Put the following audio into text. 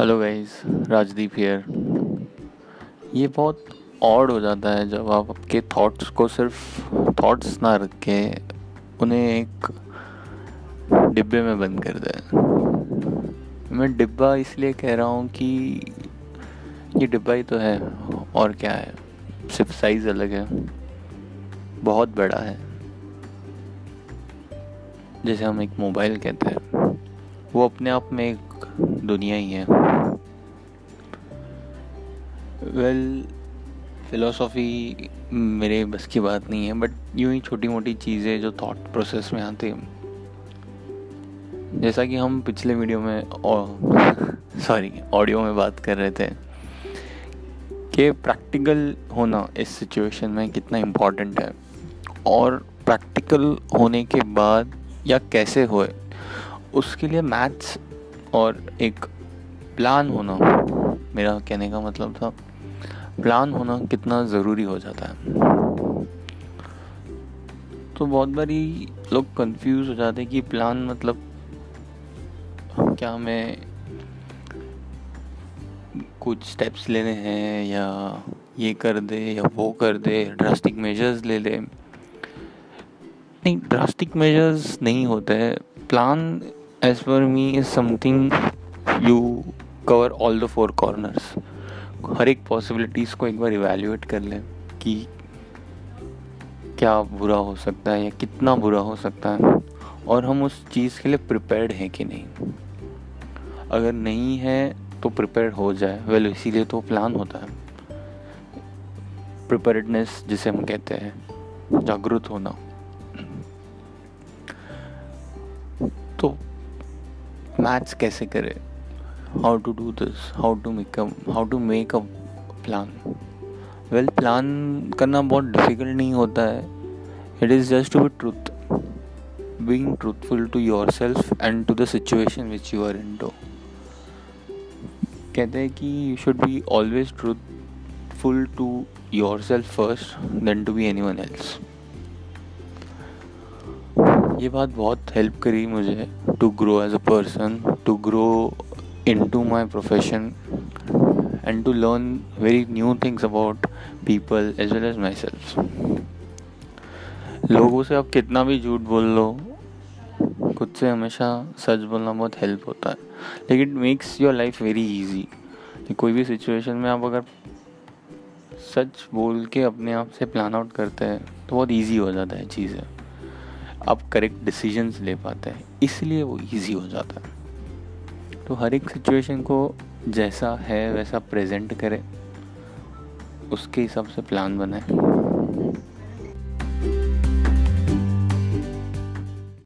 Hello guys Rajdeep here ये बहुत odd हो जाता है जब आप आपके थॉट्स को सिर्फ़ थॉट्स ना रख के उन्हें एक डिब्बे में बंद कर दें। मैं डिब्बा इसलिए कह रहा हूँ कि ये डिब्बा ही तो है, और क्या है? सिर्फ़ साइज़ अलग है। बहुत बड़ा है। जैसे हम एक मोबाइल कहते हैं। वो अपने आप में एक दुनिया ही है। वेल फिलोसॉफी मेरे बस की बात नहीं है बट यूँ ही छोटी मोटी चीज़ें जो थॉट प्रोसेस में आती हैं। जैसा कि हम पिछले वीडियो में सॉरी ऑडियो में बात कर रहे थे कि प्रैक्टिकल होना इस सिचुएशन में कितना इम्पोर्टेंट है। और प्रैक्टिकल होने के बाद या कैसे होए, उसके लिए मैथ्स और एक प्लान होना। मेरा कहने का मतलब था प्लान होना कितना ज़रूरी हो जाता है। तो बहुत बारी लोग कंफ्यूज हो जाते हैं कि प्लान मतलब क्या हमें कुछ स्टेप्स लेने हैं या ये कर दे या वो कर दे ड्रास्टिक मेजर्स ले ले। नहीं ड्रास्टिक मेजर्स नहीं होते। हैं plan as per me is something you cover all the four corners हर एक पॉसिबिलिटीज़ को एक बार इवेल्यूएट कर लें कि क्या बुरा हो सकता है या कितना बुरा हो सकता है। और हम उस चीज़ के लिए प्रिपेयर्ड हैं कि नहीं। अगर नहीं है तो प्रिपेयर्ड हो जाए। वेल well, इसीलिए तो प्लान होता है। प्रिपेयर्डनेस जिसे हम कहते हैं जागरूक होना। तो मैथ्स कैसे करें? How to do this how to make how to make a plan well plan करना बहुत डिफ़िकल्ट नहीं होता है. It is just to be truth being truthful to yourself and to the situation which you are in to कहते हैं कि you should be always truthful to yourself first then to be anyone else ये बात बहुत help करी मुझे to grow as a person to grow into my profession and to learn very new things about people as well as myself लोगों से आप कितना भी झूठ बोल लो, खुद से हमेशा सच बोलना बहुत हेल्प होता है। लेकिन it makes your life very easy कोई भी सिचुएशन में आप अगर सच बोल के अपने आप से प्लान आउट करते हैं तो बहुत ईजी हो जाता है चीज़ें। आप करेक्ट डिसीजंस ले पाते हैं, इसलिए वो इजी हो जाता है। तो हर एक सिचुएशन को जैसा है, वैसा प्रेजेंट करें, उसके हिसाब से प्लान बनाए।